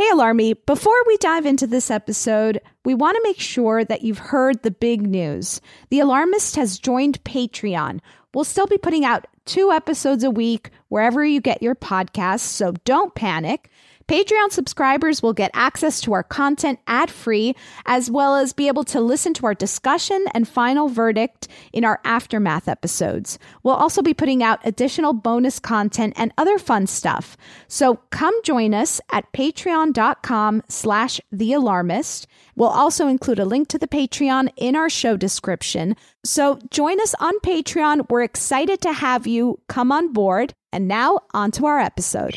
Hey, Alarmy, before we dive into this episode, we want to make sure that you've heard the big news. The Alarmist has joined Patreon. We'll still be putting out two episodes a week wherever you get your podcasts, so don't panic. Patreon subscribers will get access to our content ad free, as well as be able to listen to our discussion and final verdict in our aftermath episodes. We'll also be putting out additional bonus content and other fun stuff. So come join us at patreon.com slash the alarmist. We'll also include a link to the Patreon in our show description. So join us on Patreon. We're excited to have you come on board. And now on to our episode.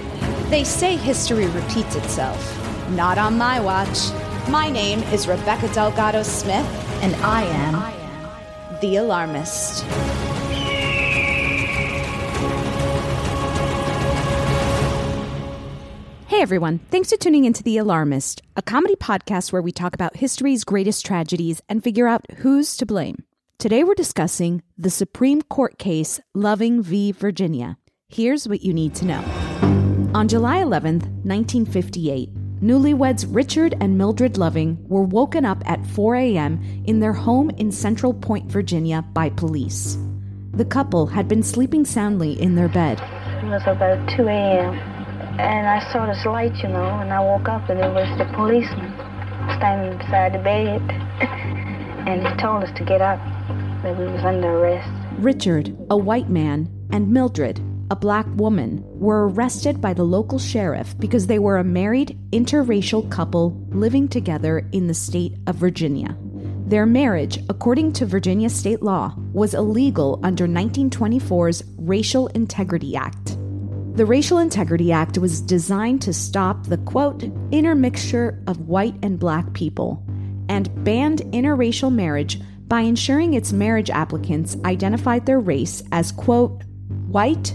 They say history repeats itself. Not on my watch. My name is Rebecca Delgado Smith, and I am the alarmist. Hey everyone, thanks for tuning into The Alarmist, a comedy podcast where we talk about history's greatest tragedies and figure out who's to blame. Today we're discussing the Supreme Court case Loving v. Virginia. Here's what you need to know. On July 11th, 1958, newlyweds Richard and Mildred Loving were woken up at 4 a.m. in their home in Central Point, Virginia by police. The couple had been sleeping soundly in their bed. It was about 2 a.m. and I saw this light, you know, and I woke up and it was the policeman standing beside the bed. and he told us to get up, that we was under arrest. Richard, a white man, and Mildred, a black woman, were arrested by the local sheriff because they were a married interracial couple living together in the state of Virginia. Their marriage, according to Virginia state law, was illegal under 1924's Racial Integrity Act. The Racial Integrity Act was designed to stop the quote, intermixture of white and black people and banned interracial marriage by ensuring its marriage applicants identified their race as quote, white,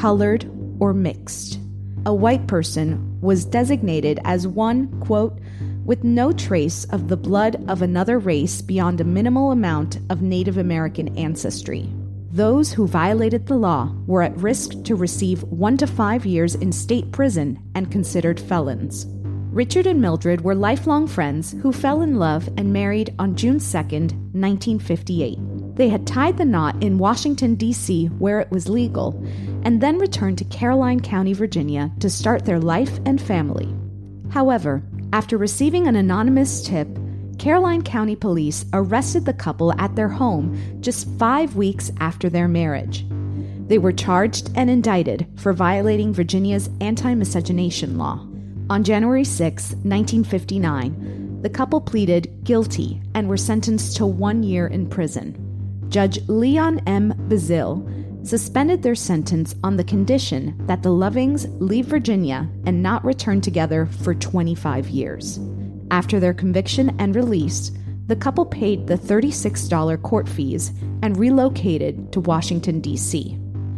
colored, or mixed. A white person was designated as one, quote, with no trace of the blood of another race beyond a minimal amount of Native American ancestry. Those who violated the law were at risk to receive one to five years in state prison and considered felons. Richard and Mildred were lifelong friends who fell in love and married on June 2, 1958. They had tied the knot in Washington, D.C., where it was legal, and then returned to Caroline County, Virginia to start their life and family. However, after receiving an anonymous tip, Caroline County Police arrested the couple at their home just five weeks after their marriage. They were charged and indicted for violating Virginia's anti miscegenation law. On January 6, 1959, the couple pleaded guilty and were sentenced to one year in prison. Judge Leon M. Bazile suspended their sentence on the condition that the Lovings leave Virginia and not return together for 25 years. After their conviction and release, the couple paid the $36 court fees and relocated to Washington, D.C.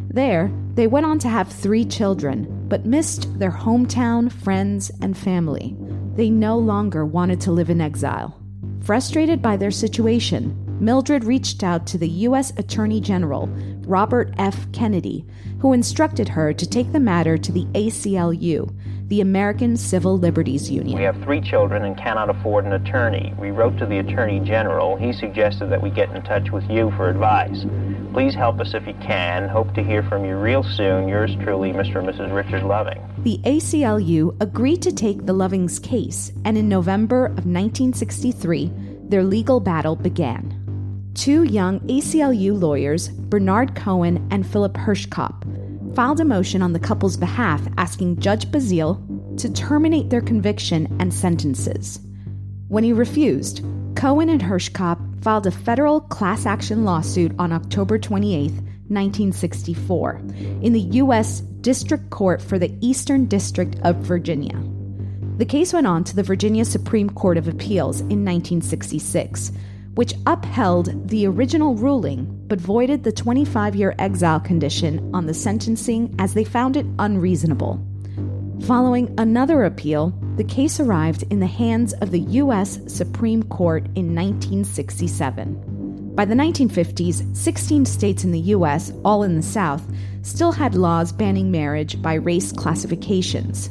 There, they went on to have three children, but missed their hometown, friends, and family. They no longer wanted to live in exile. Frustrated by their situation, Mildred reached out to the U.S. Attorney General, Robert F. Kennedy, who instructed her to take the matter to the ACLU, the American Civil Liberties Union. We have three children and cannot afford an attorney. We wrote to the Attorney General. He suggested that we get in touch with you for advice. Please help us if you can. Hope to hear from you real soon. Yours truly, Mr. and Mrs. Richard Loving. The ACLU agreed to take the Lovings case, and in November of 1963, their legal battle began. Two young ACLU lawyers, Bernard Cohen and Philip Hirschkop, filed a motion on the couple's behalf asking Judge Bazile to terminate their conviction and sentences. When he refused, Cohen and Hirschkop filed a federal class action lawsuit on October 28, 1964, in the U.S. District Court for the Eastern District of Virginia. The case went on to the Virginia Supreme Court of Appeals in 1966 which upheld the original ruling but voided the 25 year exile condition on the sentencing as they found it unreasonable. Following another appeal, the case arrived in the hands of the U.S. Supreme Court in 1967. By the 1950s, 16 states in the U.S., all in the South, still had laws banning marriage by race classifications.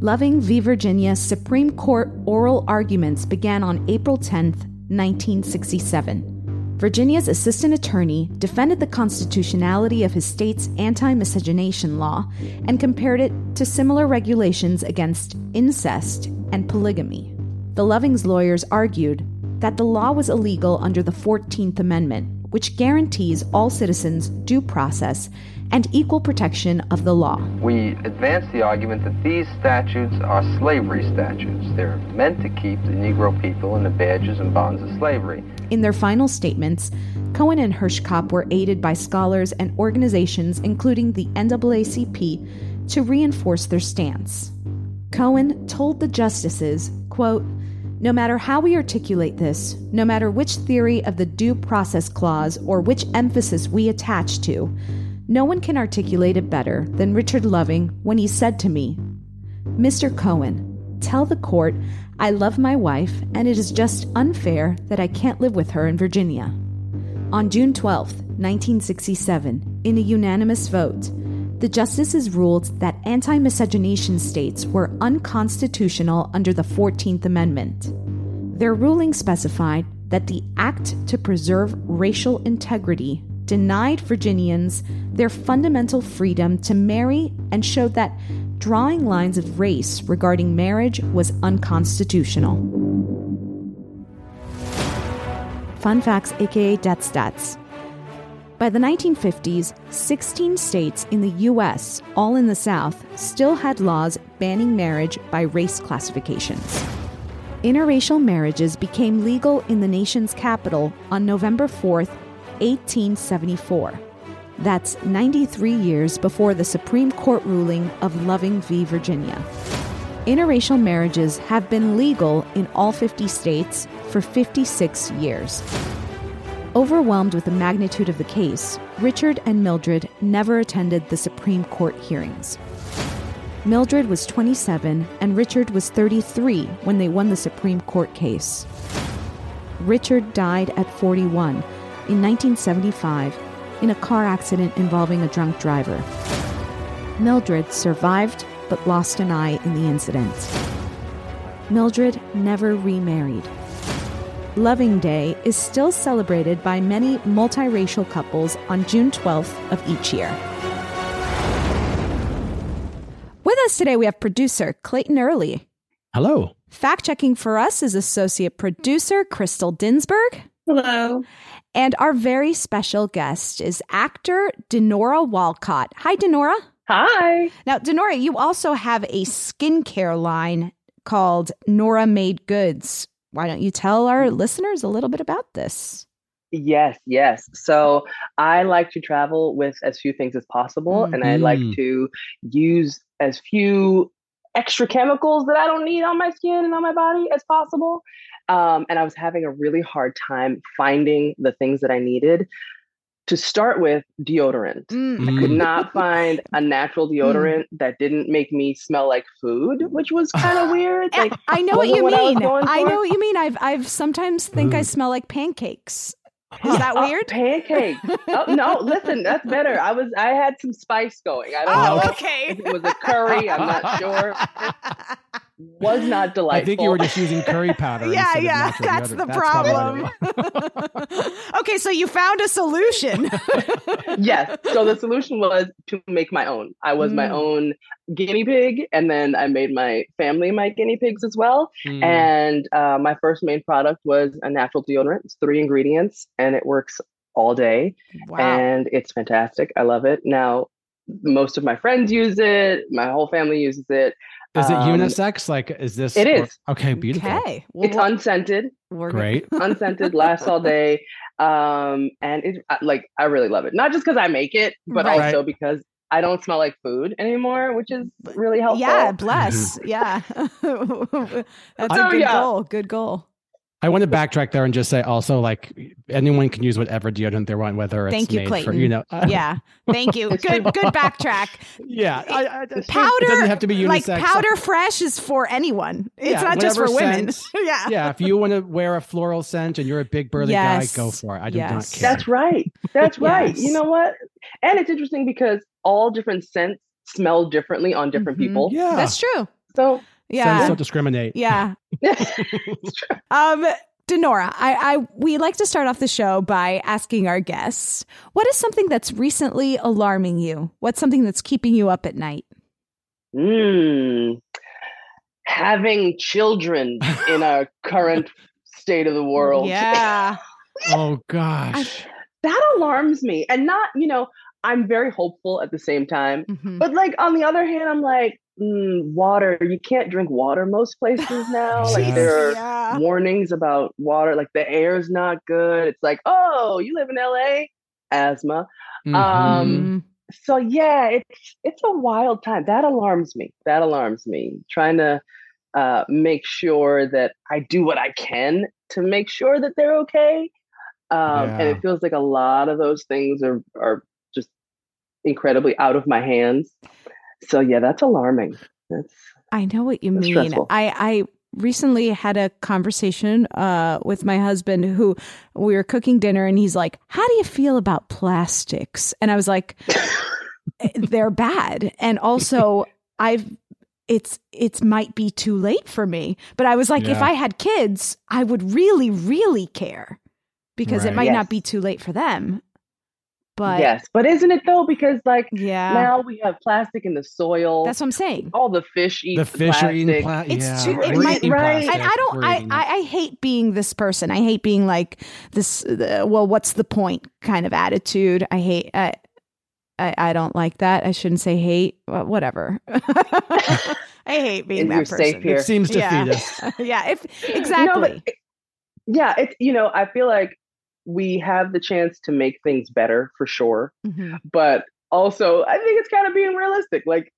Loving v. Virginia Supreme Court oral arguments began on April 10, 1967. Virginia's assistant attorney defended the constitutionality of his state's anti miscegenation law and compared it to similar regulations against incest and polygamy. The Lovings lawyers argued that the law was illegal under the 14th Amendment, which guarantees all citizens due process and equal protection of the law. We advance the argument that these statutes are slavery statutes. They're meant to keep the Negro people in the badges and bonds of slavery. In their final statements, Cohen and Hirschkop were aided by scholars and organizations, including the NAACP, to reinforce their stance. Cohen told the justices, quote, no matter how we articulate this, no matter which theory of the due process clause or which emphasis we attach to, no one can articulate it better than Richard Loving when he said to me, Mr. Cohen, tell the court I love my wife and it is just unfair that I can't live with her in Virginia. On June 12, 1967, in a unanimous vote, the justices ruled that anti miscegenation states were unconstitutional under the 14th Amendment. Their ruling specified that the Act to Preserve Racial Integrity denied Virginians their fundamental freedom to marry and showed that drawing lines of race regarding marriage was unconstitutional. Fun facts, aka death stats. By the 1950s, 16 states in the US, all in the South, still had laws banning marriage by race classifications. Interracial marriages became legal in the nation's capital on November 4th, 1874. That's 93 years before the Supreme Court ruling of Loving v. Virginia. Interracial marriages have been legal in all 50 states for 56 years. Overwhelmed with the magnitude of the case, Richard and Mildred never attended the Supreme Court hearings. Mildred was 27 and Richard was 33 when they won the Supreme Court case. Richard died at 41 in 1975 in a car accident involving a drunk driver. Mildred survived but lost an eye in the incident. Mildred never remarried. Loving Day is still celebrated by many multiracial couples on June 12th of each year. With us today, we have producer Clayton Early. Hello. Fact checking for us is associate producer Krystal Dinsberg. Hello. And our very special guest is actor Dinora Walcott. Hi, Dinora. Hi. Now, Dinora, you also have a skincare line called Nora Made Goods. Why don't you tell our listeners a little bit about this? Yes, yes. So I like to travel with as few things as possible, mm-hmm. and I like Mm. to use as few extra chemicals that I don't need on my skin and on my body as possible. Um, and I was having a really hard time finding the things that I needed. To start with, deodorant. Mm. I could not find a natural deodorant that didn't make me smell like food, which was kind of weird. Like I know what you I was mean. going I, know what you mean. I've I've sometimes think I Mm. smell like pancakes. Is that Oh, weird? pancakes. oh no, listen, that's better. I was I had some spice going. I don't know Oh, if okay. it was a curry. I'm not sure. Was not delightful. I think you were just using curry powder. Yeah, yeah, that's deodorant. the probably what it problem. okay, so you found a solution. yes. So the solution was to make my own. I was my Mm. own guinea pig, and then I made my family my guinea pigs as well. Mm. And uh, my first main product was a natural deodorant. It's three ingredients, and it works all day. wow. and it's fantastic. I love it. Now, most of my friends use it. My whole family uses it. Is it Um, unisex? Like, is this? It is. or- okay, beautiful. Okay. Well, It's what- unscented, we're Great. unscented, lasts all day, um, and it like I really love it. Not just because I make it, but Right. also because I don't smell like food anymore, which is really helpful. Yeah, bless. yeah. That's So, a good yeah. goal. Good goal. I want to backtrack there and just say also, like, anyone can use whatever deodorant they want, whether it's Thank you, made for Clayton. you know. Yeah. Thank you. Good good backtrack. yeah. I, I, Powder It doesn't have to be unisex. like powder fresh is for anyone. It's Yeah, not just for women. scent. yeah. yeah, if you want to wear a floral scent and you're a big burly Yes. guy, go for it. I do Yes. not care. That's right. That's right. You know what? And it's interesting because all different scents smell differently on different Mhm. people. yeah, That's true. So Yeah. Scents don't discriminate. Yeah. Um, Dinora, I, I we like to start off the show by asking our guests, what is something that's recently alarming you? What's something that's keeping you up at night? Mm, having children in our current state of the world. Yeah. Oh gosh. That alarms me. And not, you know, I'm very hopeful at the same time. Mhm. But like on the other hand, I'm like, mm, water. You can't drink water most places now. like Yes. there are Yeah. warnings about water. Like the air is not good. It's like, oh, you live in LA, asthma. Mhm. Um, so yeah, it's it's a wild time. That alarms me. That alarms me. Trying to uh, make sure that I do what I can to make sure that they're okay. Um, And it feels like a lot of those things are are just incredibly out of my hands. So yeah, that's alarming. That's I know what you mean. stressful. I, I recently had a conversation uh, with my husband who we were cooking dinner and he's like, How do you feel about plastics? And I was like, They're bad. And also, I've it's it's might be too late for me. But I was like, if I had kids, I would really, really care because it might Yes. not be too late for them. But yes, but isn't it though? Because like yeah, now we have plastic in the soil. that's what I'm saying. all the fish eat the fish are eating plastic. plastic. It's yeah. too- it might- eating right. plastic. and I don't. I, I I hate being this person. I hate being like this. Uh, well, what's the point? Kind of attitude. I hate. I, I I don't like that. I shouldn't say hate. Well, whatever. I hate being And that person. safe here. it seems to yeah. feed us. yeah. If No, exactly. but it- yeah, it's you know, I feel like we have the chance to make things better for sure, Mhm. but also I think it's kind of being realistic. Like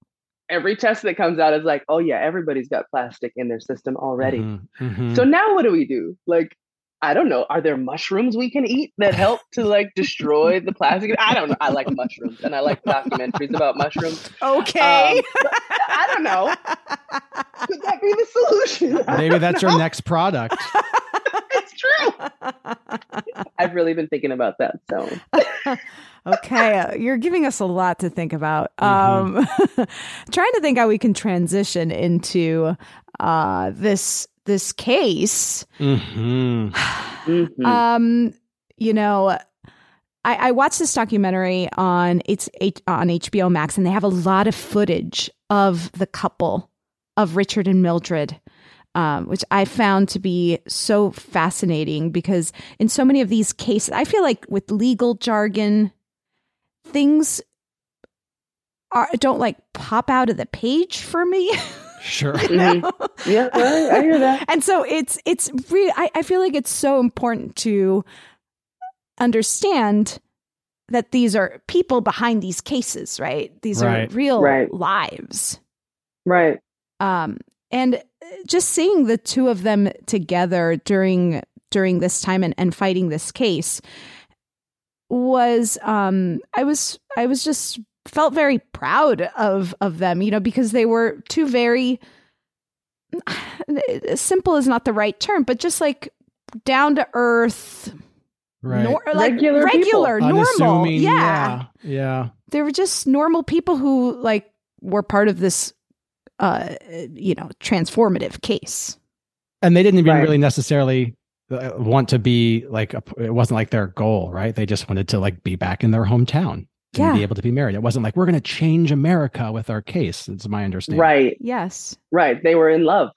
every test that comes out is like, oh yeah, everybody's got plastic in their system already. Mhm, mhm. So now what do we do? Like I don't know. Are there mushrooms we can eat that help to like destroy the plastic? I don't know. I like mushrooms and I like documentaries about mushrooms. Okay. Um, I don't know. Could that be the solution? Maybe that's your next product. It's true. I've really been thinking about that. So okay, uh, you're giving us a lot to think about. Mm-hmm. Um, trying to think how we can transition into uh, this this case. Mm-hmm. mm-hmm. Um, you know, I, I, watched this documentary on it's on HBO Max, and they have a lot of footage of the couple of Richard and Mildred. Um, which I found to be so fascinating because in so many of these cases, I feel like with legal jargon, things are don't like pop out of the page for me. Sure. mm-hmm. Yeah, I, I, hear that. And so it's it's really I, I feel like it's so important to understand that these are people behind these cases, right? These right. are real right. lives. Right. Um and just seeing the two of them together during during this time and, and fighting this case was um I was I was just felt very proud of of them, you know, because they were two very simple is not the right term, but just like down to earth right. Nor- like regular, regular normal. Yeah. yeah. Yeah. They were just normal people who like were part of this uh you know, transformative case. And they didn't even right. really necessarily uh, want to be like a, it wasn't like their goal, right? They just wanted to like be back in their hometown and yeah. be able to be married. It wasn't like we're going to change America with our case. It's my understanding. Right. Yes. Right. They were in love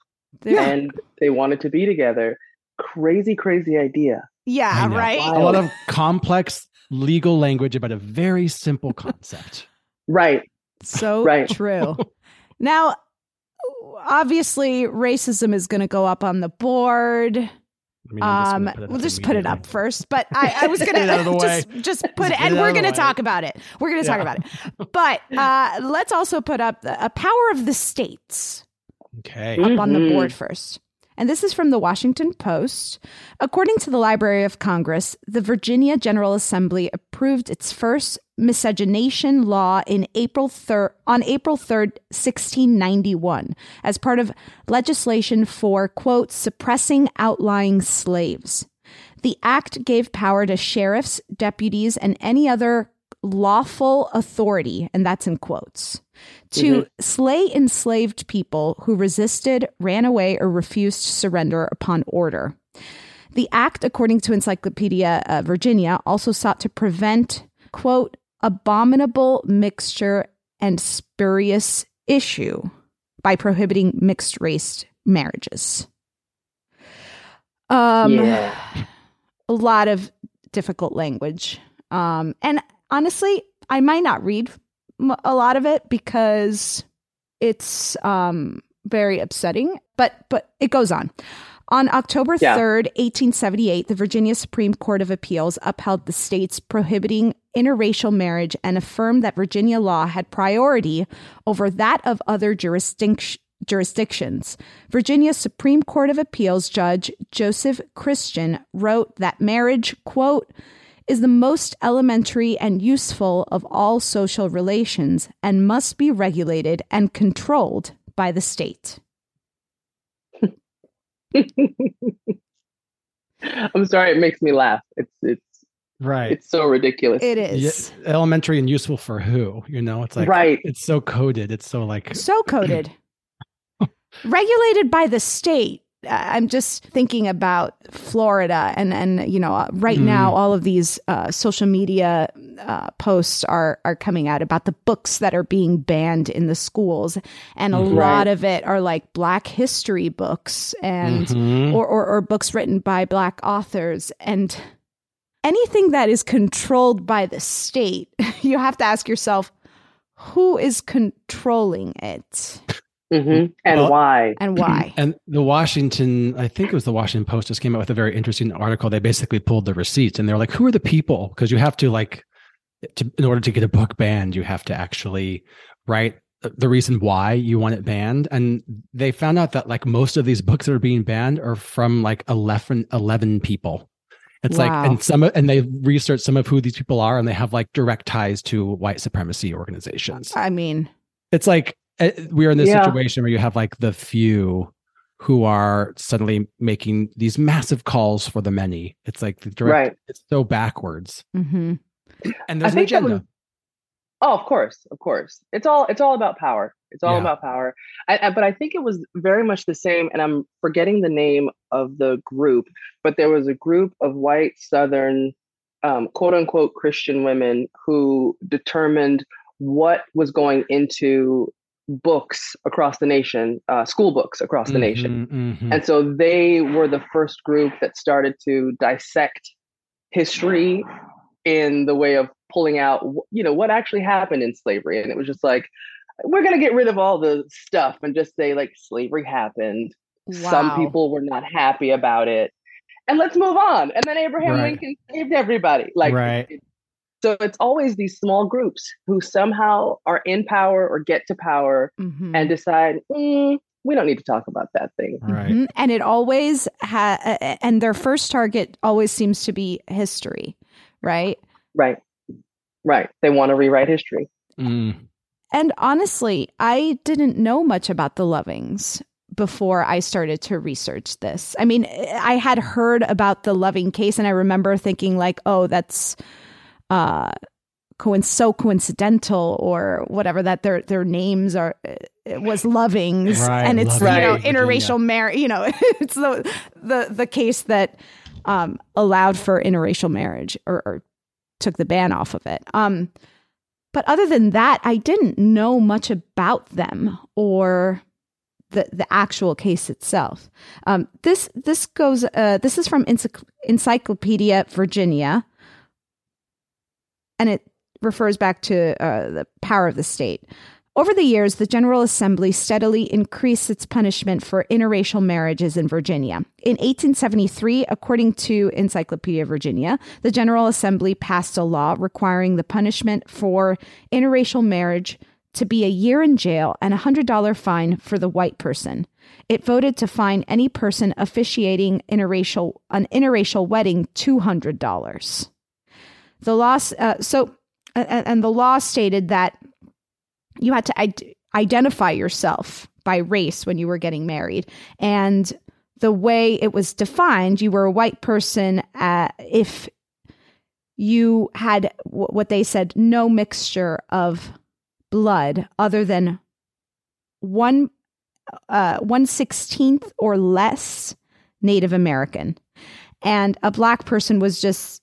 yeah. and they wanted to be together. Crazy, crazy idea. Yeah. Right. A lot of complex legal language about a very simple concept. right. So right. true. now, obviously, racism is going to go up on the board. I mean, um, we'll just put it up first, but I, I was gonna just just put it, and we're gonna talk about it. We're gonna talk about it, but uh, let's also put up the a power of the states. Okay, up mm-hmm. on the board first. And this is from the Washington Post. According to the Library of Congress, the Virginia General Assembly approved its first miscegenation law in April 3rd, on April 3rd, 1691, as part of legislation for, quote, suppressing outlying slaves. The act gave power to sheriffs, deputies, and any other lawful authority, and that's in quotes, to mm-hmm. slay enslaved people who resisted, ran away, or refused to surrender upon order. The act, according to Encyclopedia uh, Virginia, also sought to prevent, quote, abominable mixture and spurious issue by prohibiting mixed race marriages. Um, yeah. a lot of difficult language. Um, and honestly, I might not read a lot of it because it's um, very upsetting. But but it goes on. On October yeah. 3rd, 1878, the Virginia Supreme Court of Appeals upheld the state's prohibiting interracial marriage and affirmed that Virginia law had priority over that of other jurisdictions jurisdictions. Virginia Supreme Court of Appeals Judge Joseph Christian wrote that marriage, quote, is the most elementary and useful of all social relations and must be regulated and controlled by the state. I'm sorry, it makes me laugh. It's it's right. It's so ridiculous. It is yeah, elementary and useful for who? You know, it's like right. It's so coded. It's so like so coded. Regulated by the state. I'm just thinking about Florida, and and you know, uh, right mm. now all of these uh, social media uh, posts are are coming out about the books that are being banned in the schools, and a right. lot of it are like Black history books and mm-hmm. or, or or books written by Black authors, and anything that is controlled by the state, you have to ask yourself, who is controlling it? Mm-hmm. And well, why? And why? And the Washington, I think it was the Washington Post, just came out with a very interesting article. They basically pulled the receipts and they're like, who are the people? Because you have to, like, to, in order to get a book banned, you have to actually write the reason why you want it banned and they found out that like most of these books that are being banned are from like 11 11 people it's wow. like and some and they research some of who these people are and they have like direct ties to white supremacy organizations i mean it's like we are in this yeah. situation where you have like the few who are suddenly making these massive calls for the many it's like the direct right. it's so backwards mm-hmm. and there's an agenda Oh, of course, of course. It's all it's all about power. It's all yeah. about power. I, I, but I think it was very much the same. And I'm forgetting the name of the group, but there was a group of white Southern, um, quote unquote Christian women who determined what was going into books across the nation, uh, school books across the mm-hmm, nation. Mm-hmm. And so they were the first group that started to dissect history in the way of pulling out, you know, what actually happened in slavery. And it was just like, we're going to get rid of all the stuff and just say, like, slavery happened. Wow. Some people were not happy about it. And let's move on. And then Abraham right. Lincoln saved everybody. Like, right. So it's always these small groups who somehow are in power or get to power mm-hmm. and decide, mm, we don't need to talk about that thing. Right. Mm-hmm. And it always ha- and their first target always seems to be history, right? Right. Right. They want to rewrite history. Mm. And honestly, I didn't know much about the Lovings before I started to research this. I mean, I had heard about the Loving case and I remember thinking like, "Oh, that's uh co- so coincidental or whatever that their their names are it was Lovings right, and it's Loving, you know interracial marriage, you know, it's the the the case that um allowed for interracial marriage or, or took the ban off of it. Um, but other than that, I didn't know much about them or the the actual case itself. Um, this this goes. Uh, this is from Encycl- Encyclopedia Virginia, and it refers back to uh, the power of the state. Over the years, the General Assembly steadily increased its punishment for interracial marriages in Virginia. In 1873, according to Encyclopedia Virginia, the General Assembly passed a law requiring the punishment for interracial marriage to be a year in jail and a $100 fine for the white person. It voted to fine any person officiating interracial an interracial wedding $200. The law uh, so uh, and the law stated that you had to identify yourself by race when you were getting married. And the way it was defined, you were a white person uh, if you had w- what they said no mixture of blood other than one uh, one sixteenth or less Native American, and a black person was just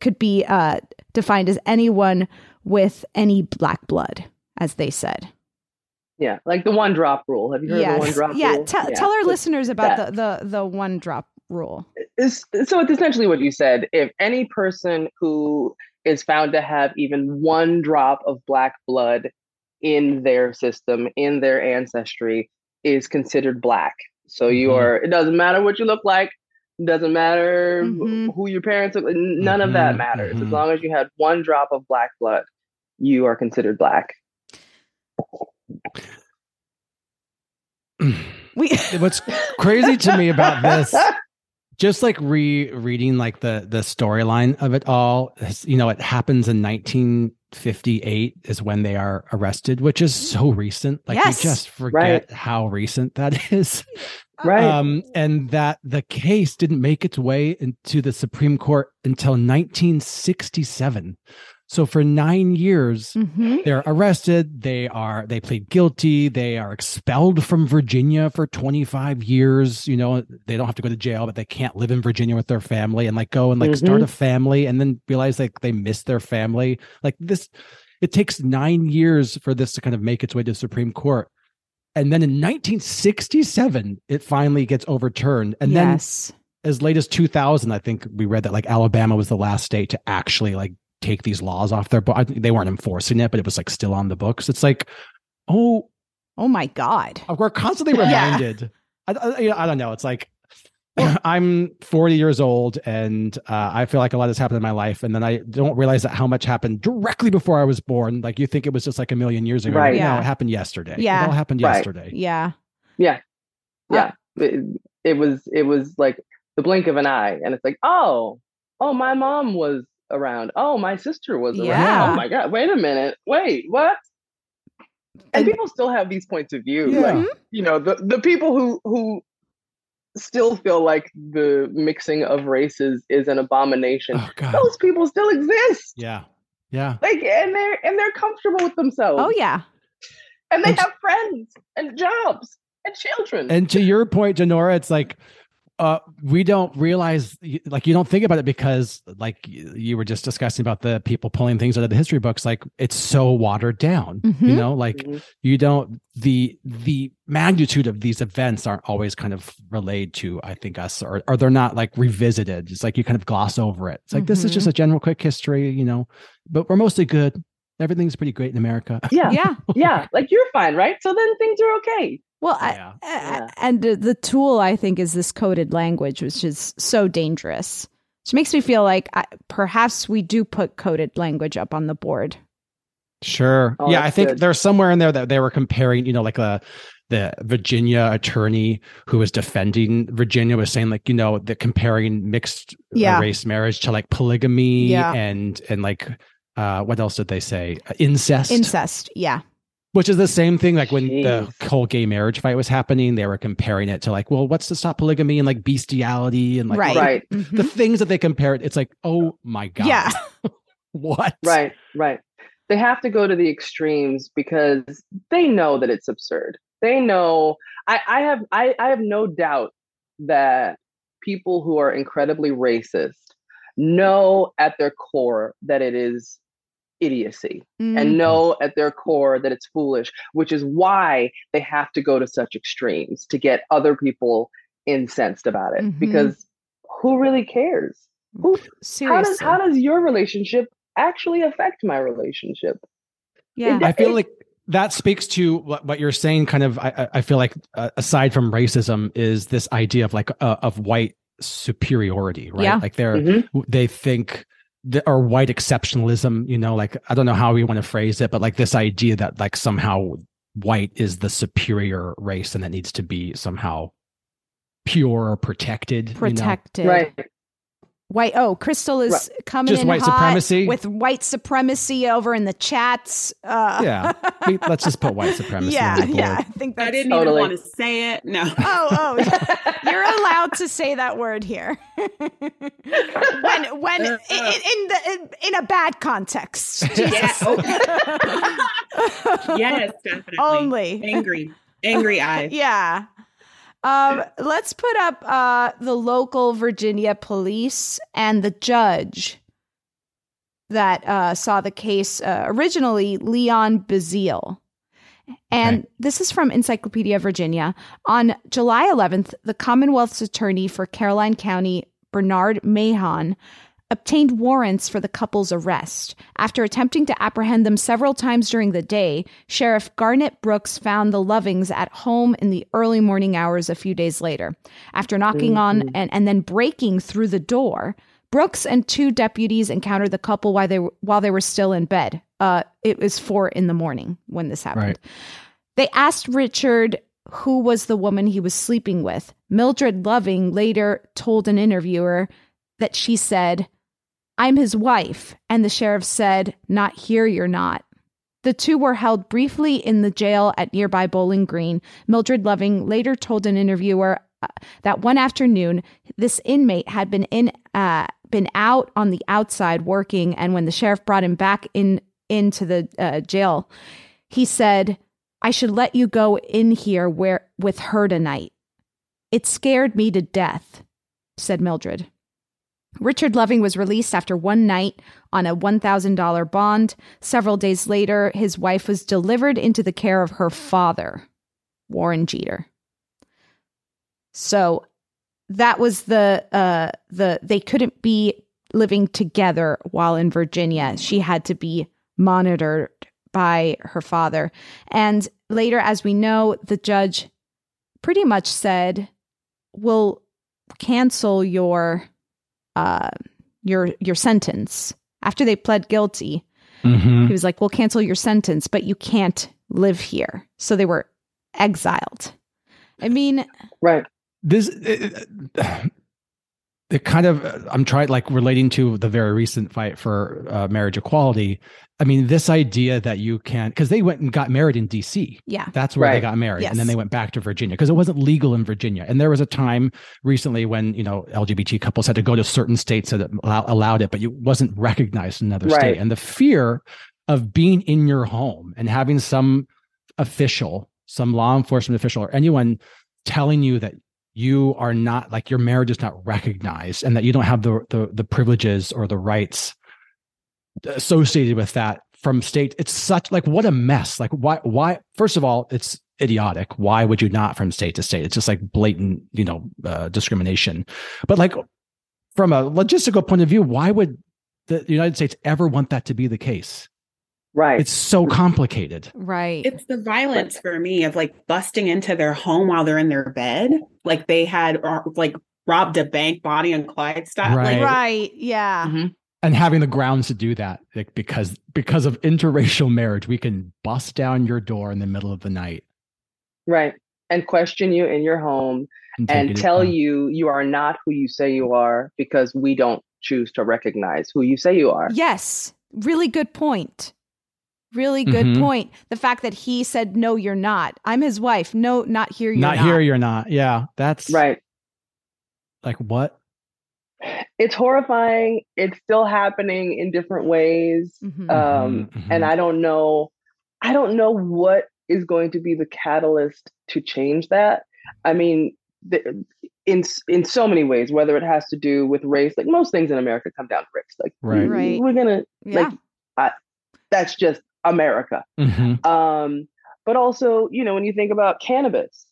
could be uh, defined as anyone with any black blood as they said. Yeah, like the one drop rule. Have you heard yes. of the one drop yeah, rule? T- yeah, tell our so listeners about the, the the one drop rule. It's, so it's essentially what you said. If any person who is found to have even one drop of black blood in their system, in their ancestry, is considered black. So mm-hmm. you are. It doesn't matter what you look like. It doesn't matter mm-hmm. who your parents are. None mm-hmm. of that matters. As mm-hmm. long as you had one drop of black blood, you are considered black we what's crazy to me about this just like rereading like the the storyline of it all you know it happens in 1958 is when they are arrested which is so recent. Like yes. we just forget right. how recent that is. Right. Um and that the case didn't make its way into the supreme court until 1967 so for nine years, mm-hmm. they're arrested. They are they plead guilty. They are expelled from Virginia for 25 years. You know, they don't have to go to jail, but they can't live in Virginia with their family and like go and like mm-hmm. start a family and then realize like they miss their family. Like this, it takes nine years for this to kind of make its way to the Supreme Court. And then in 1967, it finally gets overturned. And yes. then as late as 2000, I think we read that like Alabama was the last state to actually like take these laws off their book. They weren't enforcing it, but it was like still on the books. It's like, oh, oh my god, we're constantly reminded. yeah. I, I, I don't know. It's like I'm 40 years old and uh, I feel like a lot has happened in my life. And then I don't realize that how much happened directly before I was born. Like you think it was just like a million years ago. Right. No, Yeah. it happened yesterday. Yeah. It all happened Right. yesterday. Yeah. Yeah. Uh, Yeah. it, it was it was like the blink of an eye. And it's like, oh, oh, my mom was around. Oh, my sister was around. Oh yeah. Oh my God. Wait a minute. Wait, what? And people still have these points of view. Yeah. Mm-hmm. Like, you know, the, the people who who still feel like the mixing of races is an abomination. Oh God. Those people still exist. Yeah. Yeah. Like and they're and they're comfortable with themselves. Oh yeah. And they And- have friends and jobs and children. And to your point, Janora, it's like uh we don't realize like you don't think about it because like you were just discussing about the people pulling things out of the history books like it's so watered down you Mhm. know like Mhm. you don't the the magnitude of these events aren't always kind of relayed to i think us or, or they're not like revisited it's like you kind of gloss over it it's like this is just a general quick history you know but we're mostly good everything's pretty great in america yeah. Yeah. yeah. Like you're fine, right? So then things are okay. Well, I, Yeah. a- Yeah. and the- the tool I think is this coded language, which is so dangerous. Which makes me feel like I, perhaps we do put coded language up on the board. Sure. Oh, yeah, I think good. there's somewhere in there that they were comparing, you know, like the the Virginia attorney who was defending Virginia was saying like, you know, the comparing mixed uh, Yeah. race marriage to like polygamy Yeah. and and like uh what else did they say? Uh, incest. Incest, yeah, Which is the same thing like when the whole gay marriage fight was happening, they were comparing it to like, well, what's to stop polygamy and like bestiality and like right, all Right. the, Mhm. the things that they compared. It's like, oh my god. yeah, What? Right, right. They have to go to the extremes because they know that it's absurd. They know I, I have I, I have no doubt that people who are incredibly racist know at their core that it is idiocy Mm, and know at their core that it's foolish, which is why they have to go to such extremes to get other people incensed about it. Mhm. Because who really cares? Who how seriously, does how does your relationship actually affect my relationship? yeah, I feel like that speaks to what, what you're saying. Kind of, I, I- I feel like uh, aside from racism, is this idea of like uh, of white superiority, right? Yeah. Like they're Mhm. they think the, or white exceptionalism. You know, like I don't know how we want to phrase it, but like this idea that like somehow white is the superior race and that needs to be somehow pure or protected. you know? protected. Right. White. Oh, Krystal is coming Just in white hot supremacy? with white supremacy over in the chats. Uh, Yeah. We- let's just put white supremacy yeah, on the board. yeah. I think I didn't Totally. even want to say it. No. Oh, oh, you're allowed to say that word here. when, when in, in the in, in a bad context. Yeah. Jesus. yes, definitely. Only. angry, angry eyes. Yeah. Um, let's put up uh, the local Virginia police and the judge that uh, saw the case uh, originally, Leon Bazile. And this is from Encyclopedia Virginia. On July 11th, the Commonwealth's attorney for Caroline County, Bernard Mahon, obtained warrants for the couple's arrest. After attempting to apprehend them several times during the day, Sheriff Garnett Brooks found the Lovings at home in the early morning hours a few days later. After knocking on and, and then breaking through the door, Brooks and two deputies encountered the couple while they were, while they were still in bed. Uh, it was four in the morning when this happened. Right. They asked Richard who was the woman he was sleeping with. Mildred Loving later told an interviewer that she said, I'm his wife. And the sheriff said, Not here, you're not. The two were held briefly in the jail at nearby Bowling Green. Mildred Loving later told an interviewer uh, that one afternoon, this inmate had been in, uh, been out on the outside working, and when the sheriff brought him back in into the uh, jail, he said, "I should let you go in here where with her tonight." It scared me to death," said Mildred. Richard Loving was released after one night on a $1,000 bond. Several days later, his wife was delivered into the care of her father, Warren Jeter. So that was the uh the they couldn't be living together while in Virginia. She had to be monitored by her father. And later as we know, the judge pretty much said, "We'll cancel your uh your your sentence after they pled guilty. Mhm. He was like, "We'll cancel your sentence, but you can't live here." So they were exiled. I mean, right. This it, it kind of I'm trying like relating to the very recent fight for uh, marriage equality. I mean, this idea that you can because they went and got married in D.C. Yeah. that's where they got married, and then they went back to Virginia because it wasn't legal in Virginia. And there was a time recently when you know LGBT couples had to go to certain states that allow, allowed it, but it wasn't recognized in another Right. state. And the fear of being in your home and having some official, some law enforcement official, or anyone telling you that you are not like your marriage is not recognized and that you don't have the the, the privileges or the rights associated with that from state. It's such like what a mess. Like why why first of all it's idiotic. Why would you not from state to state? It's just like blatant you know uh, discrimination. But like from a logistical point of view why would the united states ever want that to be the case Right. it's so complicated right. It's the violence for me of like busting into their home while they're in their bed, like they had like robbed a bank, Bonnie and Clyde style. Right. Like, right. Yeah. and having the grounds to do that like because because of interracial marriage we can bust down your door in the middle of the night Right. And question you in your home and, take and it- tell uh, you you are not who you say you are because we don't choose to recognize who you say you are. Yes. Really good point. Really good Mhm. point. The fact that he said, no, you're not. I'm his wife. No, not here. You're not, not, here you're not yeah that's Right. like what It's horrifying. It's still happening in different ways. Mhm. Um, Mhm, And mhm. I don't know. I don't know what is going to be the catalyst to change that. I mean, the, in in so many ways, whether it has to do with race, like most things in America come down to race. Like, Right. Right. we're gonna Yeah. like, I, that's just America. Mhm. Um, but also, you know, when you think about cannabis,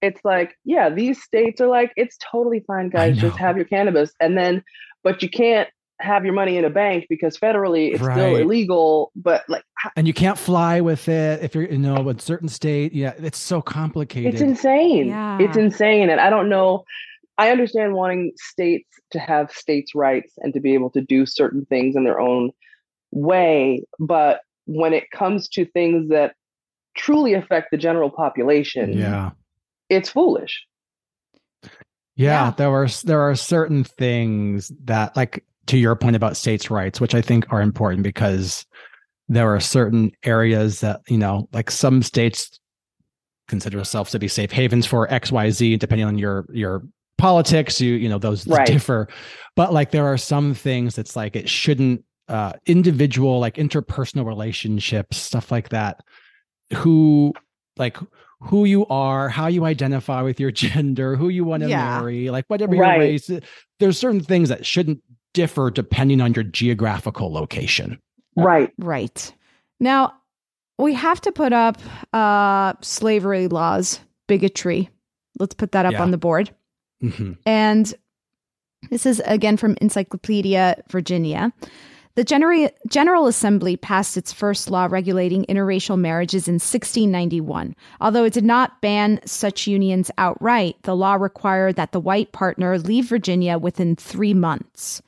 it's like, yeah, these states are like, it's totally fine, guys, just have your cannabis. And then, but you can't have your money in a bank because federally it's still illegal. But like, and you can't fly with it if you're you know in a certain state yeah it's so complicated it's insane. Yeah. It's insane. And I don't know. I understand wanting states to have states' rights and to be able to do certain things in their own way. But when it comes to things that truly affect the general population, yeah it's foolish. Yeah, Yeah. there are there are certain things that like to your point about states' rights, which I think are important because there are certain areas that, you know, like some states consider themselves to be safe havens for XYZ, depending on your your politics, you you know, those Right. differ. But like there are some things that's like it shouldn't uh individual like interpersonal relationships, stuff like that, who like who you are, how you identify with your gender, who you want to Yeah. marry, like whatever Right. your race. There's certain things that shouldn't differ depending on your geographical location. Right. Right. Now, we have to put up uh, slavery laws, bigotry. Let's put that up Yeah. on the board. Mhm. And this is again from Encyclopedia Virginia. The Genera- General Assembly passed its first law regulating interracial marriages in 1691. Although it did not ban such unions outright, the law required that the white partner leave Virginia within three months.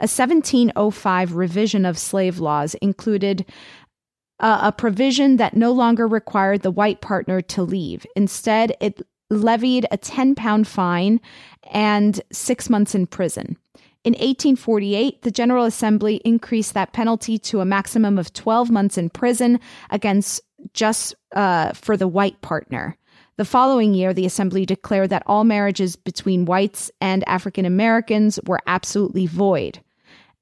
A 1705 revision of slave laws included a provision that no longer required the white partner to leave. Instead, it levied a 10 pound fine and six months in prison. In 1848, the General Assembly increased that penalty to a maximum of 12 months in prison against just uh, for the white partner. The following year, the Assembly declared that all marriages between whites and African Americans were absolutely void.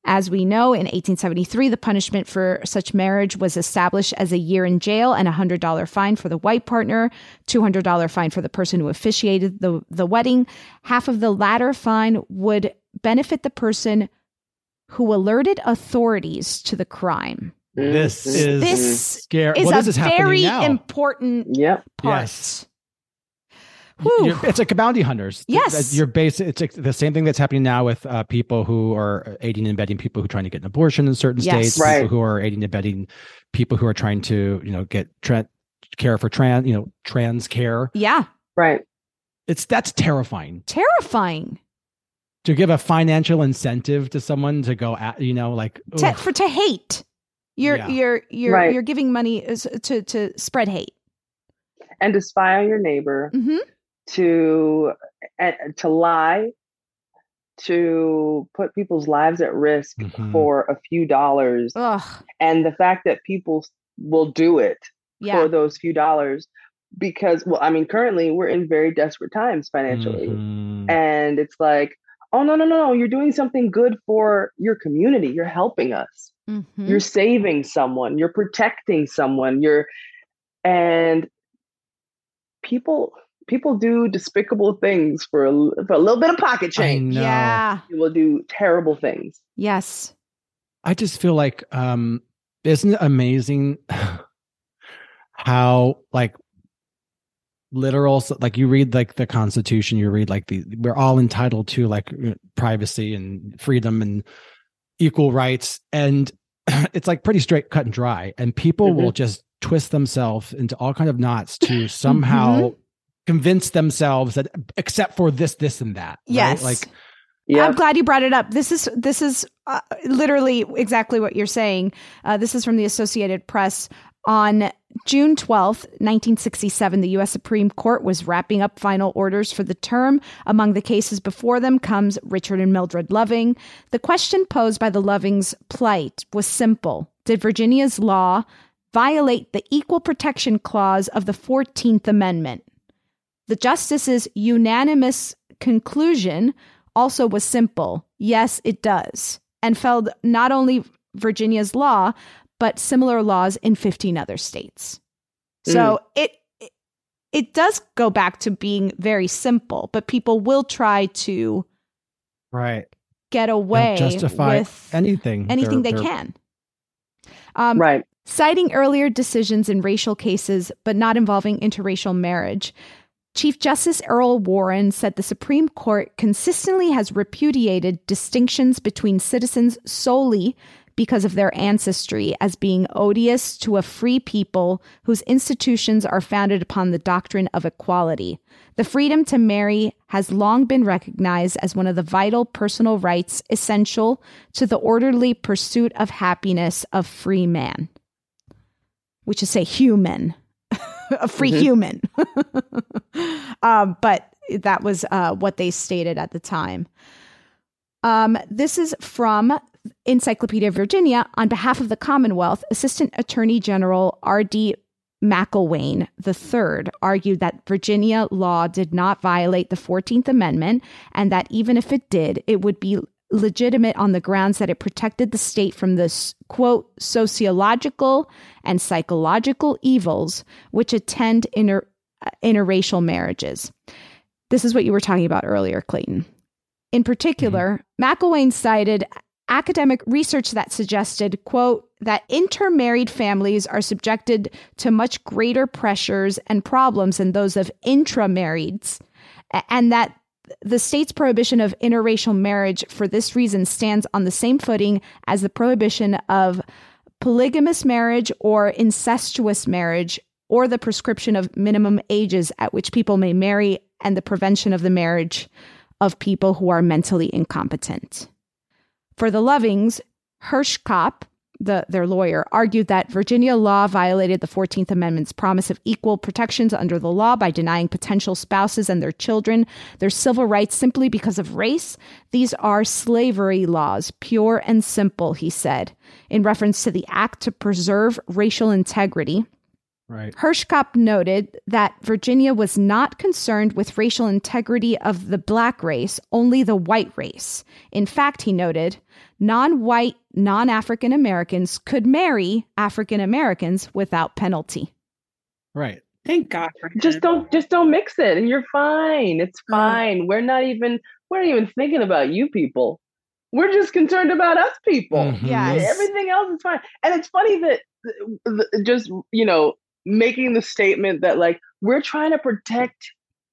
As we know, in 1873, the punishment for such marriage was established as a year in jail and a $100 fine for the white partner, $200 fine for the person who officiated the, the wedding. Half of the latter fine would benefit the person who alerted authorities to the crime. This is This scary. Is well, a this is very now. important Yep. part. Yes. You're- it's like bounty hunters. Yes. you're basic. It's like the same thing that's happening now with uh, people who are aiding and abetting people who are trying to get an abortion in certain Yes. states. Right. People who are aiding and abetting people who are trying to, you know, get tra- care for trans, you know, trans care. Yeah, Right. It's that's terrifying. terrifying. To give a financial incentive to someone to go at you know like to, for to hate you're Yeah. you're you're Right. you're giving money to to spread hate and to spy on your neighbor, mm-hmm. to to lie, to put people's lives at risk Mhm. for a few dollars, Ugh. and the fact that people will do it Yeah. for those few dollars because well i mean currently we're in very desperate times financially Mhm. and it's like oh no no no no you're doing something good for your community you're helping us Mhm. you're saving someone you're protecting someone you're and people people do despicable things for a, l- for a little bit of pocket change know. Yeah. people do terrible things Yes. I just feel like um isn't it amazing how like literal like you read like the constitution you read like the we're all entitled to like privacy and freedom and equal rights and it's like pretty straight cut and dry and people will just twist themselves into all kind of knots to somehow convince themselves that except for this this and that right? Yes. like yeah, I'm glad you brought it up. This is this is uh, literally exactly what you're saying. Uh, this is from the Associated Press. On June 12th, 1967, the U.S. Supreme Court was wrapping up final orders for the term. Among the cases before them comes Richard and Mildred Loving. The question posed by the Lovings' plight was simple Did Virginia's law violate the Equal Protection Clause of the 14th Amendment? The justice's unanimous conclusion also was simple yes, it does, and felled not only Virginia's law, but similar laws in 15 other states. So it, it it does go back to being very simple, but people will try to right get They'll away justify with anything anything They're- they they're- can. Um, right. Citing earlier decisions in racial cases, but not involving interracial marriage, Chief Justice Earl Warren said the Supreme Court consistently has repudiated distinctions between citizens solely because of their ancestry as being odious to a free people whose institutions are founded upon the doctrine of equality. The freedom to marry has long been recognized as one of the vital personal rights essential to the orderly pursuit of happiness of free man. We should say human, a free Mhm. human. um, but that was uh, what they stated at the time. Um, this is from Encyclopedia of Virginia. On behalf of the Commonwealth, Assistant Attorney General R.D. McIlwaine III argued that Virginia law did not violate the 14th Amendment and that even if it did, it would be legitimate on the grounds that it protected the state from the quote sociological and psychological evils which attend inter, interracial marriages. This is what you were talking about earlier, Clayton. In particular, mm-hmm. McIlwaine cited academic research that suggested, quote, that intermarried families are subjected to much greater pressures and problems than those of intramarrieds, and that the state's prohibition of interracial marriage for this reason stands on the same footing as the prohibition of polygamous marriage or incestuous marriage or the prescription of minimum ages at which people may marry and the prevention of the marriage of people who are mentally incompetent. For the Lovings, Hirschkop, the, their lawyer, argued that Virginia law violated the 14th Amendment's promise of equal protections under the law by denying potential spouses and their children their civil rights simply because of race. These are slavery laws, pure and simple, he said, in reference to the act to preserve racial integrity. Right. Hirschkop noted that Virginia was not concerned with racial integrity of the black race, only the white race. In fact, he noted, non white, non African Americans could marry African Americans without penalty. Right. Thank God for just don't just don't mix it and you're fine it's fine we're not even we're not even thinking about you people we're just concerned about us people Mhm. Yes. everything else is fine and it's funny that just you know making the statement that like we're trying to protect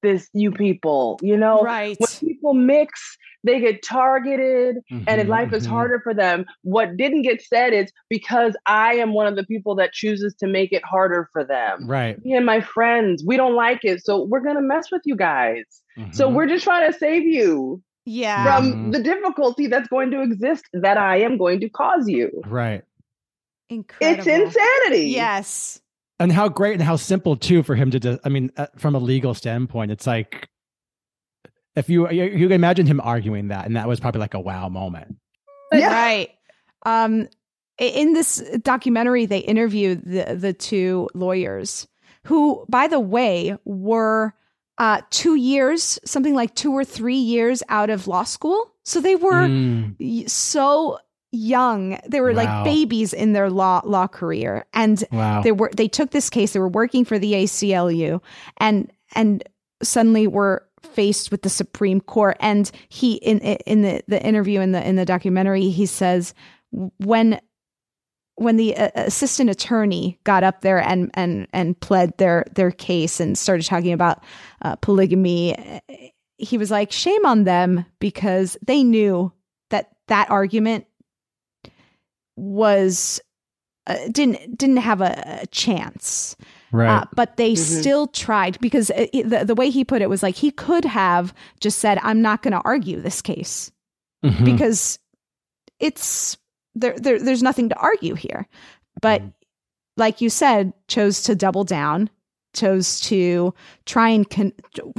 this you people you know Right. when people mix they get targeted and Mhm, life is mhm. harder for them what didn't get said is because i am one of the people that chooses to make it harder for them Right. me and my friends we don't like it so we're gonna mess with you guys so Mhm. we're just trying to save you Yeah. From Mhm. the difficulty that's going to exist that I am going to cause you. Right. Incredible. It's insanity. Yes. And how great and how simple too for him to. do- I mean, uh, from a legal standpoint, it's like if you you, you can imagine him arguing that, and that was probably like a wow moment. Right. Um in this documentary they interviewed the the two lawyers who by the way were uh 2 years something like 2 or 3 years out of law school. So they were Mm. so young. They were Wow. like babies in their law law career and Wow. they were they took this case they were working for the ACLU and and suddenly were faced with the Supreme Court and he in in the the interview in the in the documentary he says when when the uh, assistant attorney got up there and and and pled their their case and started talking about uh, polygamy he was like shame on them because they knew that that argument was uh, didn't didn't have a, a chance Right. uh, but they Mhm. still tried because it, it- the, the way he put it was like he could have just said i'm not going to argue this case Mhm. because it's there, there there's nothing to argue here but like you said chose to double down chose to try and con-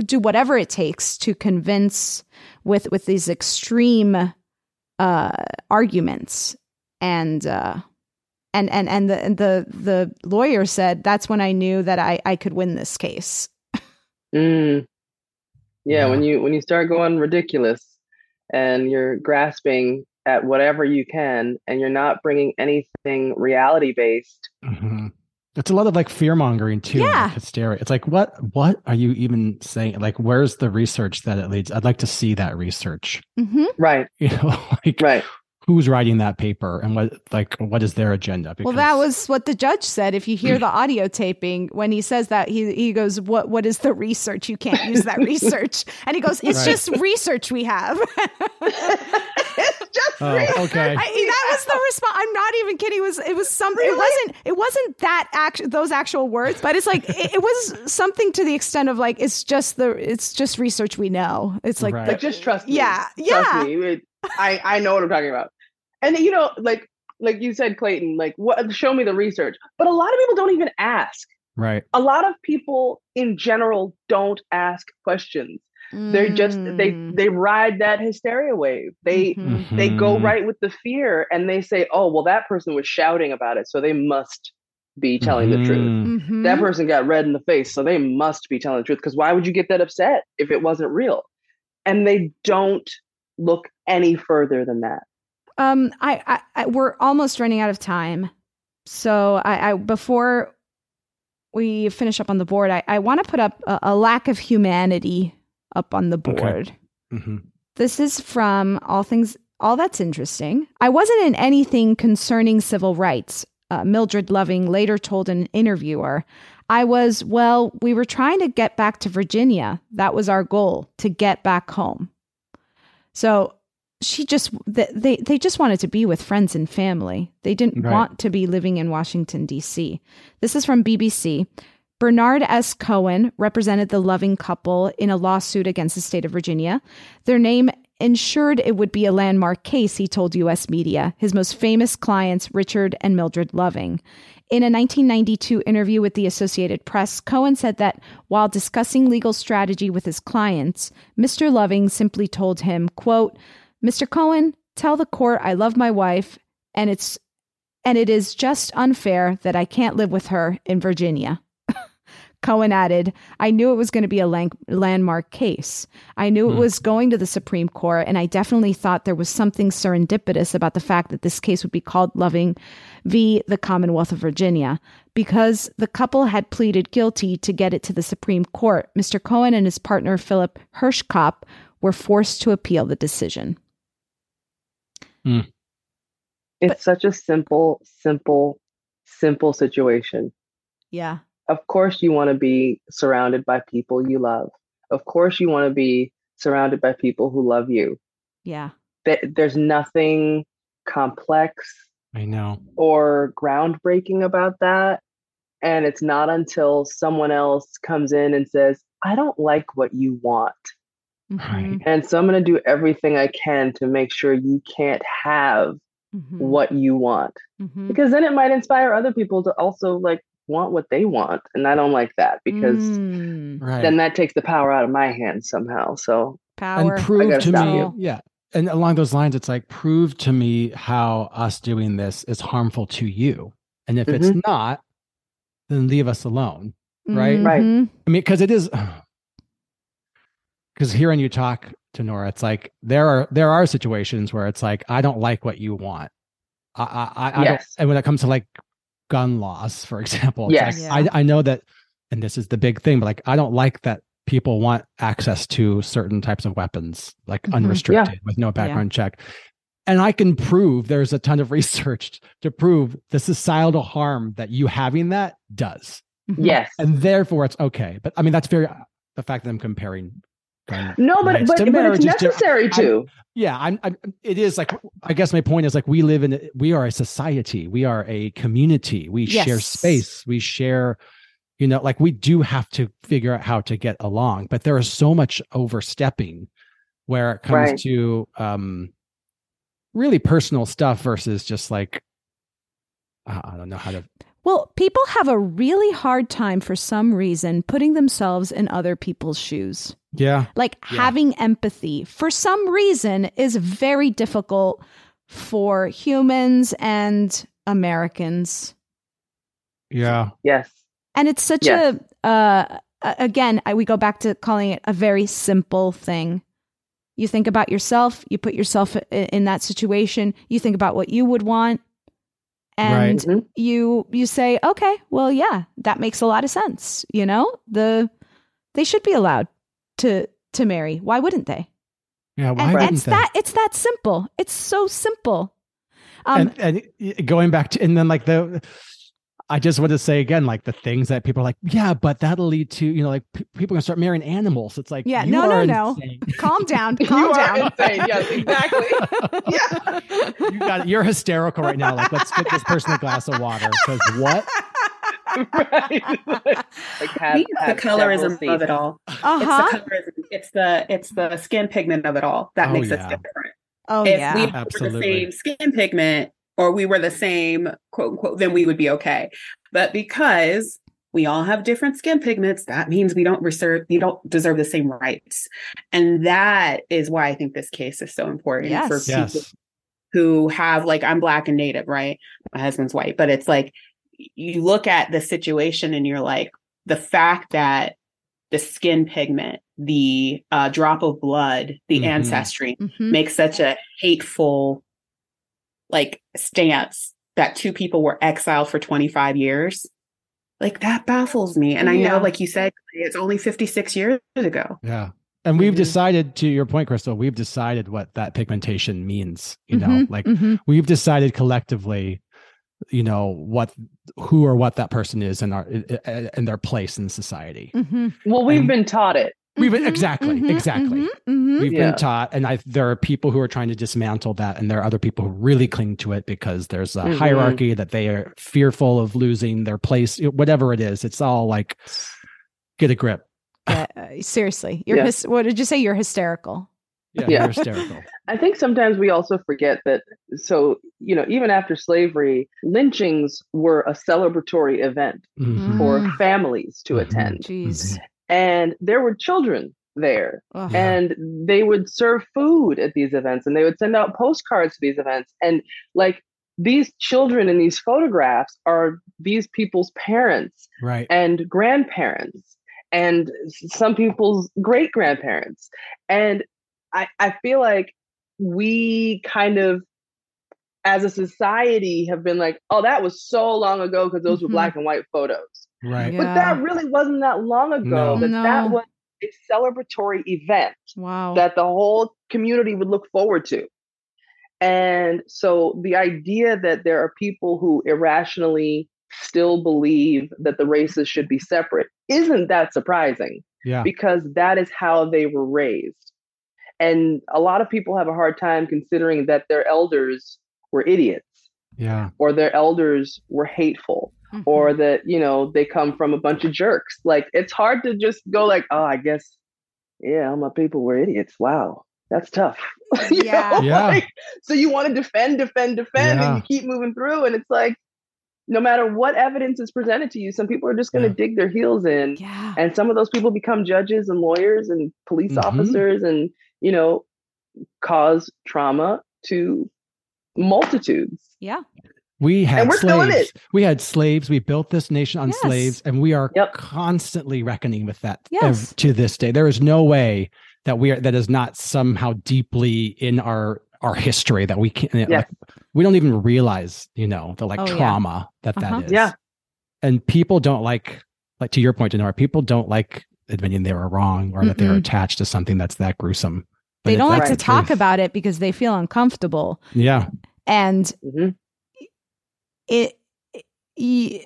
do whatever it takes to convince with with these extreme uh arguments and uh and and and the and the the lawyer said that's when I knew that I I could win this case. Mm. Yeah, Yeah. when you when you start going ridiculous and you're grasping at whatever you can and you're not bringing anything reality based. Mhm. It's a lot of like fear mongering too, and, like, Yeah. hysteria. It's like, what, what are you even saying? Like, where's the research that it leads? I'd like to see that research. Mm-hmm. Right, You know, like right. Who's writing that paper and what, like, what is their agenda? Well, that was what the judge said. If you hear the audio taping, when he says that, he he goes, "What what is the research? You can't use that research." And he goes, "It's Right. just research we have." it's just Oh, okay. I, that was the response. I'm not even kidding. It was it was something. It wasn't it wasn't that act those actual words, but it's like it, it was something to the extent of like it's just the it's just research we know. It's like Right. like just trust me. Yeah, Trust yeah. me. It- I I know what I'm talking about. And you know, like like you said, Clayton, like what show me the research. But a lot of people don't even ask. right. A lot of people in general don't ask questions. They're just they Mm. they ride that hysteria wave. They Mhm. they go Mhm. right with the fear and they say, "Oh, well that person was shouting about it, so they must be telling the truth." Mhm. Mhm. That person got red in the face, so they must be telling the truth. Because why would you get that upset if it wasn't real? And they don't look any further than that. Um, I, I, I we're almost running out of time, so I, I before we finish up on the board, I, I want to put up a, a lack of humanity up on the Okay. board. Mhm. This is from All Things. All that's interesting. I wasn't in anything concerning civil rights. Uh, Mildred Loving later told an interviewer, "I was well. We were trying to get back to Virginia. That was our goal to get back home." So she just they they just wanted to be with friends and family. They didn't Right. want to be living in Washington D.C. This is from BBC. Bernard S. Cohen represented the loving couple in a lawsuit against the state of Virginia. Their name ensured it would be a landmark case, he told U.S. media. His most famous clients, Richard and Mildred Loving. In a 1992 interview with the Associated Press, Cohen said that while discussing legal strategy with his clients, Mr. Loving simply told him, quote, Mr. Cohen, tell the court I love my wife and it's and it is just unfair that I can't live with her in Virginia. Cohen added, I knew it was going to be a landmark case. I knew it hmm. was going to the Supreme Court, and I definitely thought there was something serendipitous about the fact that this case would be called Loving v. the Commonwealth of Virginia. Because the couple had pleaded guilty to get it to the Supreme Court, Mr. Cohen and his partner Philip Hirschkop were forced to appeal the decision. Mm. It's such a simple, simple, simple situation. Yeah. Of course, you want to be surrounded by people you love. Of course, you want to be surrounded by people who love you. Yeah. Th- There's nothing complex I know. or groundbreaking about that. And it's not until someone else comes in and says, I don't like what you want. Right. And so I'm going to do everything I can to make sure you can't have Mhm. what you want. Mhm. Because then it might inspire other people to also like want what they want. And I don't like that because Mm. Right. then that takes the power out of my hands somehow. So Power. and prove gotta me you. yeah and along those lines it's like prove to me how us doing this is harmful to you and if it's Mhm. not then leave us alone right Right. Mhm. i mean because it is because hearing you talk Dinora it's like there are there are situations where it's like i don't like what you want i i, I, I don't- and when it comes to like gun laws for example Yes. like, I, I know that and this is the big thing but like i don't like that people want access to certain types of weapons like Mhm. unrestricted with no background check and i can prove there's a ton of research to prove the societal harm that you having that does Mhm. yes. and therefore it's okay but i mean that's very the fact that i'm comparing gun No, but but, but it's necessary I'm- to. yeah I'm, I'm it is like i guess my point is like we live in we are a society. We are a community. We share space. We share you know like we do have to figure out how to get along but there is so much overstepping where it comes Right. to um really personal stuff versus just like uh, i don't know how to Well, people have a really hard time for some reason putting themselves in other people's shoes. yeah Like Yeah. having empathy for some reason is very difficult for humans and Americans. yeah Yes. And it's such Yes. a, uh, again, I, we go back to calling it a very simple thing. You think about yourself, you put yourself i- in that situation, you think about what you would want, and Right. Mhm. you you say, okay, well, yeah, that makes a lot of sense. You know, the they should be allowed to to marry. Why wouldn't they? yeah why and wouldn't it's they? that it's that simple. It's so simple. Um, and, and going back to and then like the i just want to say again like the things that people are like yeah but that'll lead to you know like p- people are gonna start marrying animals it's like yeah, you no, no, are no. Calm down. Calm you down. are insane. Yes, exactly. you got you're hysterical right now like let's get this person a glass of water because what right. like have, the have colorism several of it all. Uh-huh. It's the colorism. It's the it's the skin pigment of it all that Oh, makes yeah. us different. Oh if yeah. we were the Absolutely. same skin pigment or we were the same quote unquote, then we would be okay. But because we all have different skin pigments, that means we don't reserve we don't deserve the same rights. And that is why I think this case is so important for people yes who have like I'm black and native, right? My husband's white, but it's like you look at the situation and you're like the fact that the skin pigment, the uh, drop of blood, the Mhm. ancestry Mhm. makes such a hateful like stance that two people were exiled for 25 years. Like that baffles me. And I Yeah. know, like you said, it's only 56 years ago. yeah and we've Mhm. decided to your point Krystal we've decided what that pigmentation means you know Mhm, like mhm. we've decided collectively you know what who or what that person is in our in their place in society Mhm. Well, we've And- been taught it. We've Mhm, exactly mhm, exactly mhm, mhm. we've Yeah. been taught and i there are people who are trying to dismantle that and there are other people who really cling to it because there's a Mhm. hierarchy that they are fearful of losing their place whatever it is it's all like get a grip Yeah, uh, seriously, you're Yeah. hys- what did you say? You're hysterical. yeah, Yeah. you're hysterical I think sometimes we also forget that. So, you know, even after slavery, lynchings were a celebratory event for families to attend. Jeez. And there were children there. Ugh. Yeah. And they would serve food at these events and they would send out postcards to these events. And like these children in these photographs are these people's parents right and grandparents and some people's great grandparents. And I, I feel like we kind of, as a society, have been like, oh, that was so long ago because those Mhm. were black and white photos. Right Yeah. But that really wasn't that long ago. No. That that was a celebratory event Wow. that the whole community would look forward to. And so the idea that there are people who irrationally still believe that the races should be separate isn't that surprising yeah because that is how they were raised. And a lot of people have a hard time considering that their elders were idiots yeah or their elders were hateful Mhm. or that you know they come from a bunch of jerks like it's hard to just go like oh i guess yeah, all my people were idiots. Wow, that's tough. yeah. yeah. Like, so you want to defend, defend, defend, Yeah. and you keep moving through, and it's like, no matter what evidence is presented to you, some people are just going to Yeah. dig their heels in, Yeah. and some of those people become judges and lawyers and police Mhm. officers, and you know, cause trauma to multitudes. Yeah. We had we're still in slaves. it. We had slaves. We built this nation on Yes. slaves, and we are Yep. constantly reckoning with that ev- Yes. to this day. There is no way that we are that is not somehow deeply in our our history that we can't. Yeah. Like, we don't even realize, you know, the like Oh, trauma that that Uh-huh. is. Yeah. and people don't like like to your point, Dinora. People don't like admitting they were wrong or that they're attached to something that's that gruesome. But They don't like that's to the talk truth. about it because they feel uncomfortable. Yeah, And Mhm. It, y-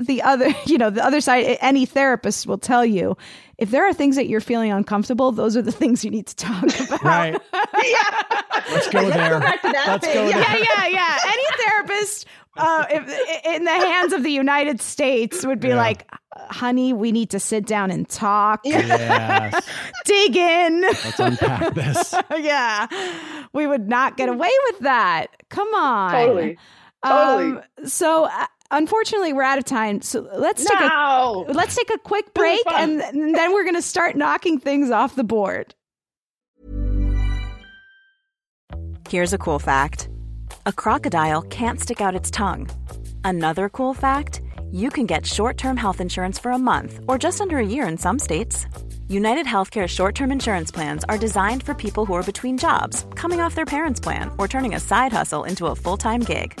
the other, you know, the other side, any therapist will tell you if there are things that you're feeling uncomfortable, those are the things you need to talk about. Right. yeah. Let's go there. Back to that Let's go Yeah. there. yeah, yeah, yeah. Any therapist uh, if, in the hands of the United States would be Yeah. like, honey, we need to sit down and talk, yes. dig in. Let's unpack this. yeah, we would not get away with that. Come on. Totally. Totally. Um, so, uh, unfortunately, we're out of time. So let's take a let's take a quick break, fun. and, and then we're going to start knocking things off the board. Here's a cool fact a crocodile can't stick out its tongue. Another cool fact you can get short term health insurance for a month or just under a year in some states. United Healthcare short term insurance plans are designed for people who are between jobs, coming off their parents' plan, or turning a side hustle into a full time gig.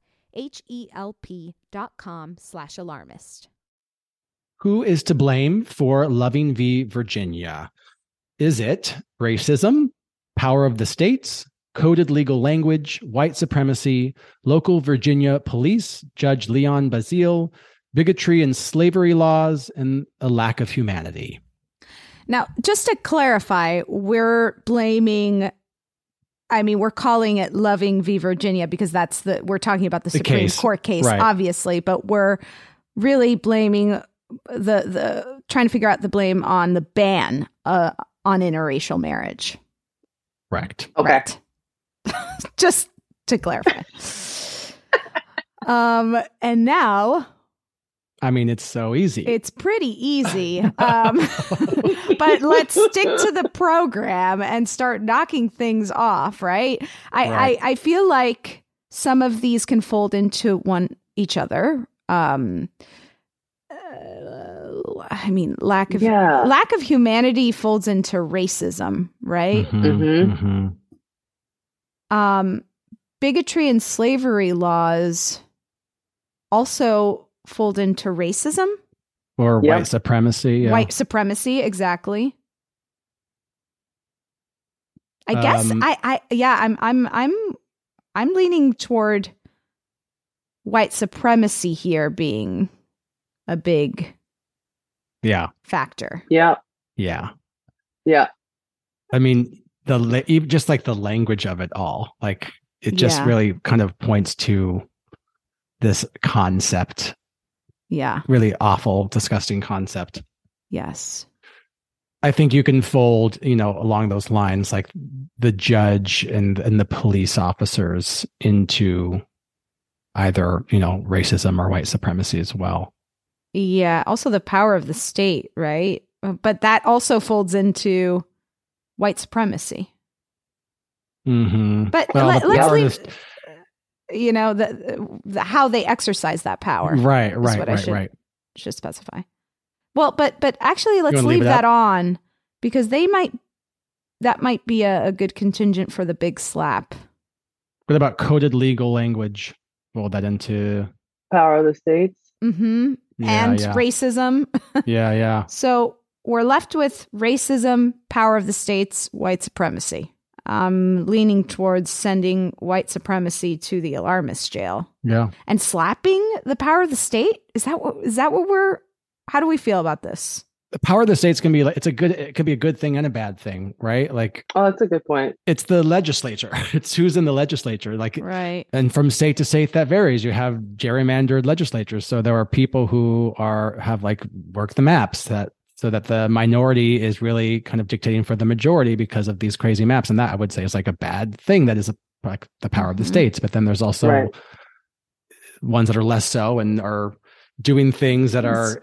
H-E-L-P dot com slash alarmist. Who is to blame for Loving v. Virginia? Is it racism, power of the states, coded legal language, white supremacy, local Virginia police, Judge Leon Bazile, bigotry and slavery laws, and a lack of humanity? Now, just to clarify, we're blaming I mean, we're calling it Loving v. Virginia because that's the we're talking about the, The Supreme case. Court case, Right. obviously, but we're really blaming the the trying to figure out the blame on the ban uh, on interracial marriage. Correct. Okay. Just to clarify. um, and now I mean, it's so easy. It's pretty easy. Um, but let's stick to the program and start knocking things off, right? I, Right. I, I feel like some of these can fold into one each other. Um, uh, I mean, lack of Yeah. lack of humanity folds into racism, right? Mhm, mhm. um, bigotry and slavery laws also fold into racism, Or Yep. white supremacy. yeah. white supremacy. Exactly. I guess Um, I, I, yeah, I'm, I'm, I'm, I'm leaning toward white supremacy here being a big Yeah. factor. Yeah. Yeah. Yeah. I mean, the la- even just like the language of it all, like it just Yeah. really kind of points to this concept, Yeah. really awful, disgusting concept. Yes. I think you can fold, you know, along those lines, like the judge and and the police officers into either, you know, racism or white supremacy as well. Yeah. Also, the power of the state, right? But that also folds into white supremacy. Mm-hmm. But Well, let, us leave, you know, the, the how they exercise that power. Right, right, what I right, should, right. should specify. Well, but but actually, let's leave leave that up? on because they might that might be a, a good contingent for the big slap. What about coded legal language? Fold that into Power of the states. Mm-hmm. Yeah, and yeah. racism. yeah, yeah. So we're left with racism, power of the states, white supremacy. I'm leaning towards sending white supremacy to the alarmist jail Yeah. and slapping the power of the state. Is that what is that what we're? How do we feel about this? The power of the states can be like it's a good it could be a good thing and a bad thing, right? Like Oh, that's a good point. it's the legislature. It's who's in the legislature. Like Right. and from state to state that varies. You have gerrymandered legislatures. So there are people who are have like worked the maps that so that the minority is really kind of dictating for the majority because of these crazy maps. And that I would say is like a bad thing. That is a, like the power of the Mhm. states. But then there's also Right. ones that are less so and are doing things that are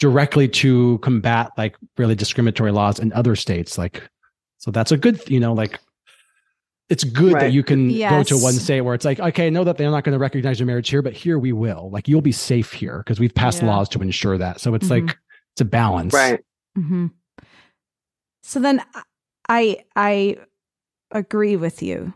directly to combat like really discriminatory laws in other states like so that's a good you know like it's good that you can go to one state where it's like okay I know that they're not going to recognize your marriage here but here we will like you'll be safe here because we've passed Yeah. laws to ensure that so it's Mhm. like it's a balance Right. Mm-hmm. So then I I agree with you.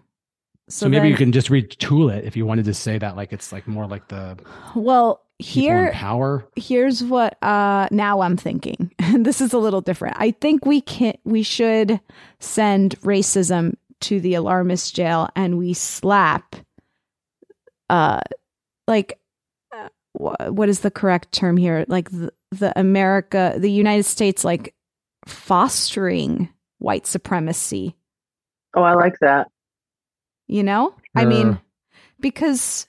so, maybe you can just retool it if you wanted to say that like it's like more like the Well, here in power here's what uh now I'm thinking. this is a little different. I think we can we should send racism to the alarmist jail and we slap uh like uh, what is the correct term here? Like the, the America, the United States like fostering white supremacy. Oh, I like that. you know? I mean because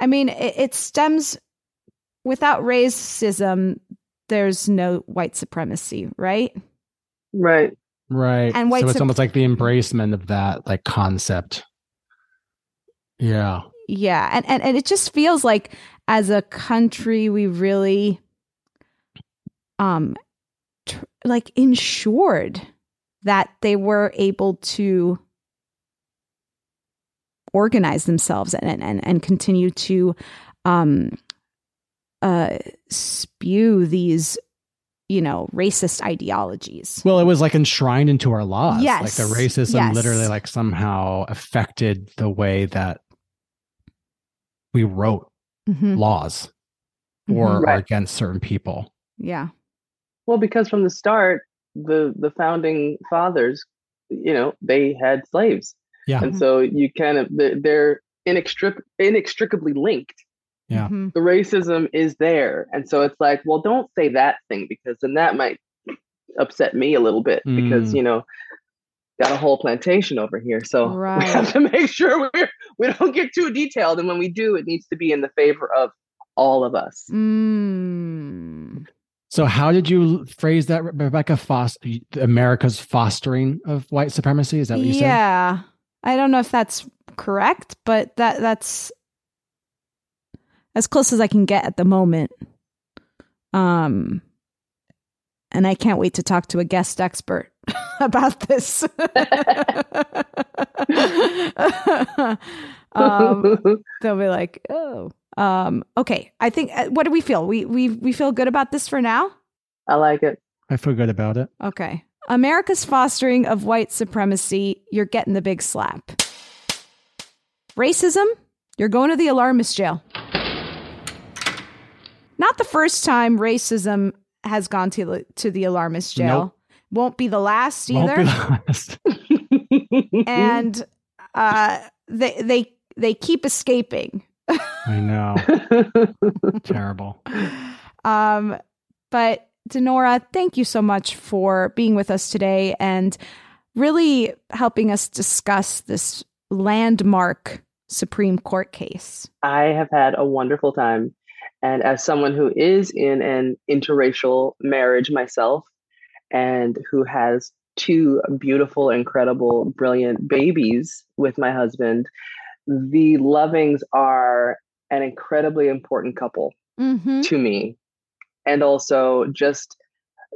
i mean it, it stems without racism there's no white supremacy right? Right. right. And white so it's sup- almost like the embracement of that like concept. Yeah. Yeah and, and and it just feels like as a country we really um tr- like ensured that they were able to organize themselves and and, and continue to um uh spew these you know racist ideologies Well, it was like enshrined into our laws. Yes, Like the racism yes. literally like somehow affected the way that we wrote Mhm. laws for Mhm. or Right. against certain people. yeah Well, because from the start, the the founding fathers, you know, they had slaves, Yeah. and so you kind of they're, they're inextric- inextricably linked. Yeah. Mhm. The racism is there, and so it's like, well, don't say that thing because then that might upset me a little bit because Mm. you know got a whole plantation over here, so we have to make sure we we don't get too detailed, and when we do, it needs to be in the favor of all of us. mm. So how did you phrase that, Rebecca? Foster America's fostering of white supremacy? Is that what you said? yeah i don't know if that's correct but that that's as close as I can get at the moment. Um, and I can't wait to talk to a guest expert about this. um, they'll be like, "Oh, um, okay." I think. Uh, what do we feel? We we we feel good about this for now. I like it. I feel good about it. Okay. America's fostering of white supremacy. You're getting the big slap. Racism. You're going to the alarmist jail. Not the first time racism has gone to the, to the alarmist jail. Nope. Won't be the last Won't either. be the last. and uh, they they they keep escaping. I know. Terrible. Um, but Dinora, thank you so much for being with us today and really helping us discuss this landmark Supreme Court case. I have had a wonderful time. And as someone who is in an interracial marriage myself and who has two beautiful, incredible, brilliant babies with my husband, the Lovings are an incredibly important couple Mm-hmm. to me. And also just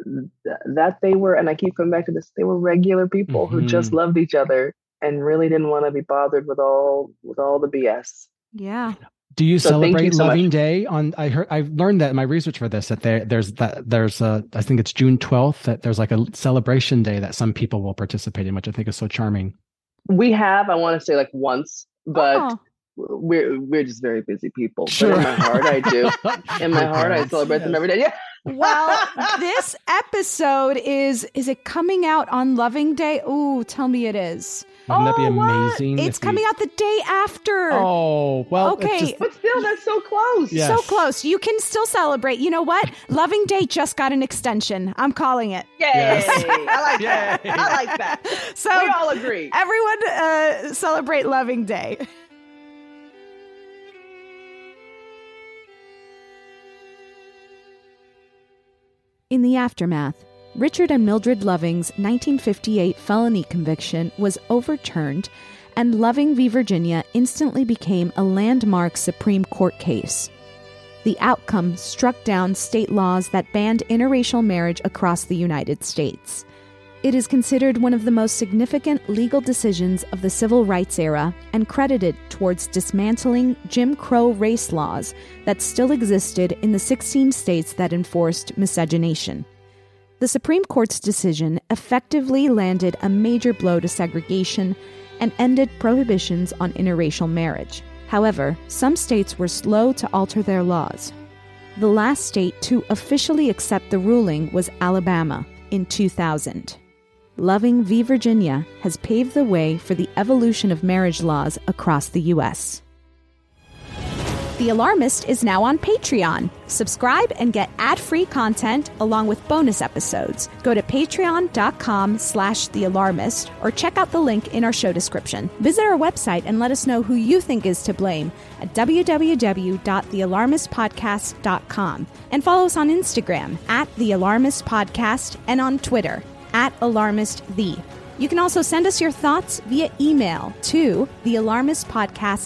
th- that they were, and I keep coming back to this, they were regular people who just Mhm. loved each other and really didn't want to be bothered with all with all the BS. Yeah. Do you So thank you celebrate so much. Loving Day on? I heard I've learned that in my research for this that there there's that there's a I think it's June twelfth that there's like a celebration day that some people will participate in, which I think is so charming. We have, I want to say like once, but Oh. we're we're just very busy people. Sure. But in my heart, I do. In my heart, I parents, celebrate them every day. Yeah. Well, this episode is is it coming out on Loving Day? Ooh, tell me it is. Wouldn't that be Oh, what? amazing? It's if we- coming out the day after. Oh well, Okay. just- But still, that's so close. Yes. So close. You can still celebrate. You know what? Loving Day just got an extension. I'm calling it. Yay! Yes. I like that. I like that. So we all agree. everyone uh, celebrate Loving Day. In the aftermath, Richard and Mildred Loving's 1958 felony conviction was overturned, and Loving v. Virginia instantly became a landmark Supreme Court case. The outcome struck down state laws that banned interracial marriage across the United States. It is considered one of the most significant legal decisions of the civil rights era and credited towards dismantling Jim Crow race laws that still existed in the 16 states that enforced miscegenation. The Supreme Court's decision effectively landed a major blow to segregation and ended prohibitions on interracial marriage. However, some states were slow to alter their laws. The last state to officially accept the ruling was Alabama in 2000. Loving v. Virginia has paved the way for the evolution of marriage laws across the U.S. The Alarmist is now on Patreon. Subscribe and get ad-free content along with bonus episodes. Go to patreon.com slash the alarmist or check out the link in our show description. Visit our website and let us know who you think is to blame at www.thealarmistpodcast.com and follow us on Instagram at The Alarmist Podcast and on Twitter at Alarmist The. You can also send us your thoughts via email to thealarmistpodcast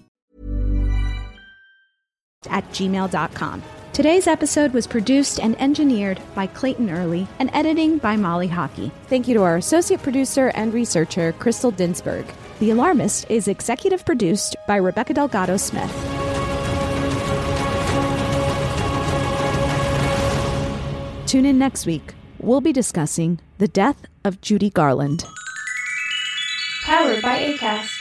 At gmail.com. Today's episode was produced and engineered by Clayton Early and editing by Molly Hockey. Thank you to our associate producer and researcher, Krystal Dinsberg. The Alarmist is executive produced by Rebecca Delgado Smith. Tune in next week. We'll be discussing the death of Judy Garland. Powered by ACAST.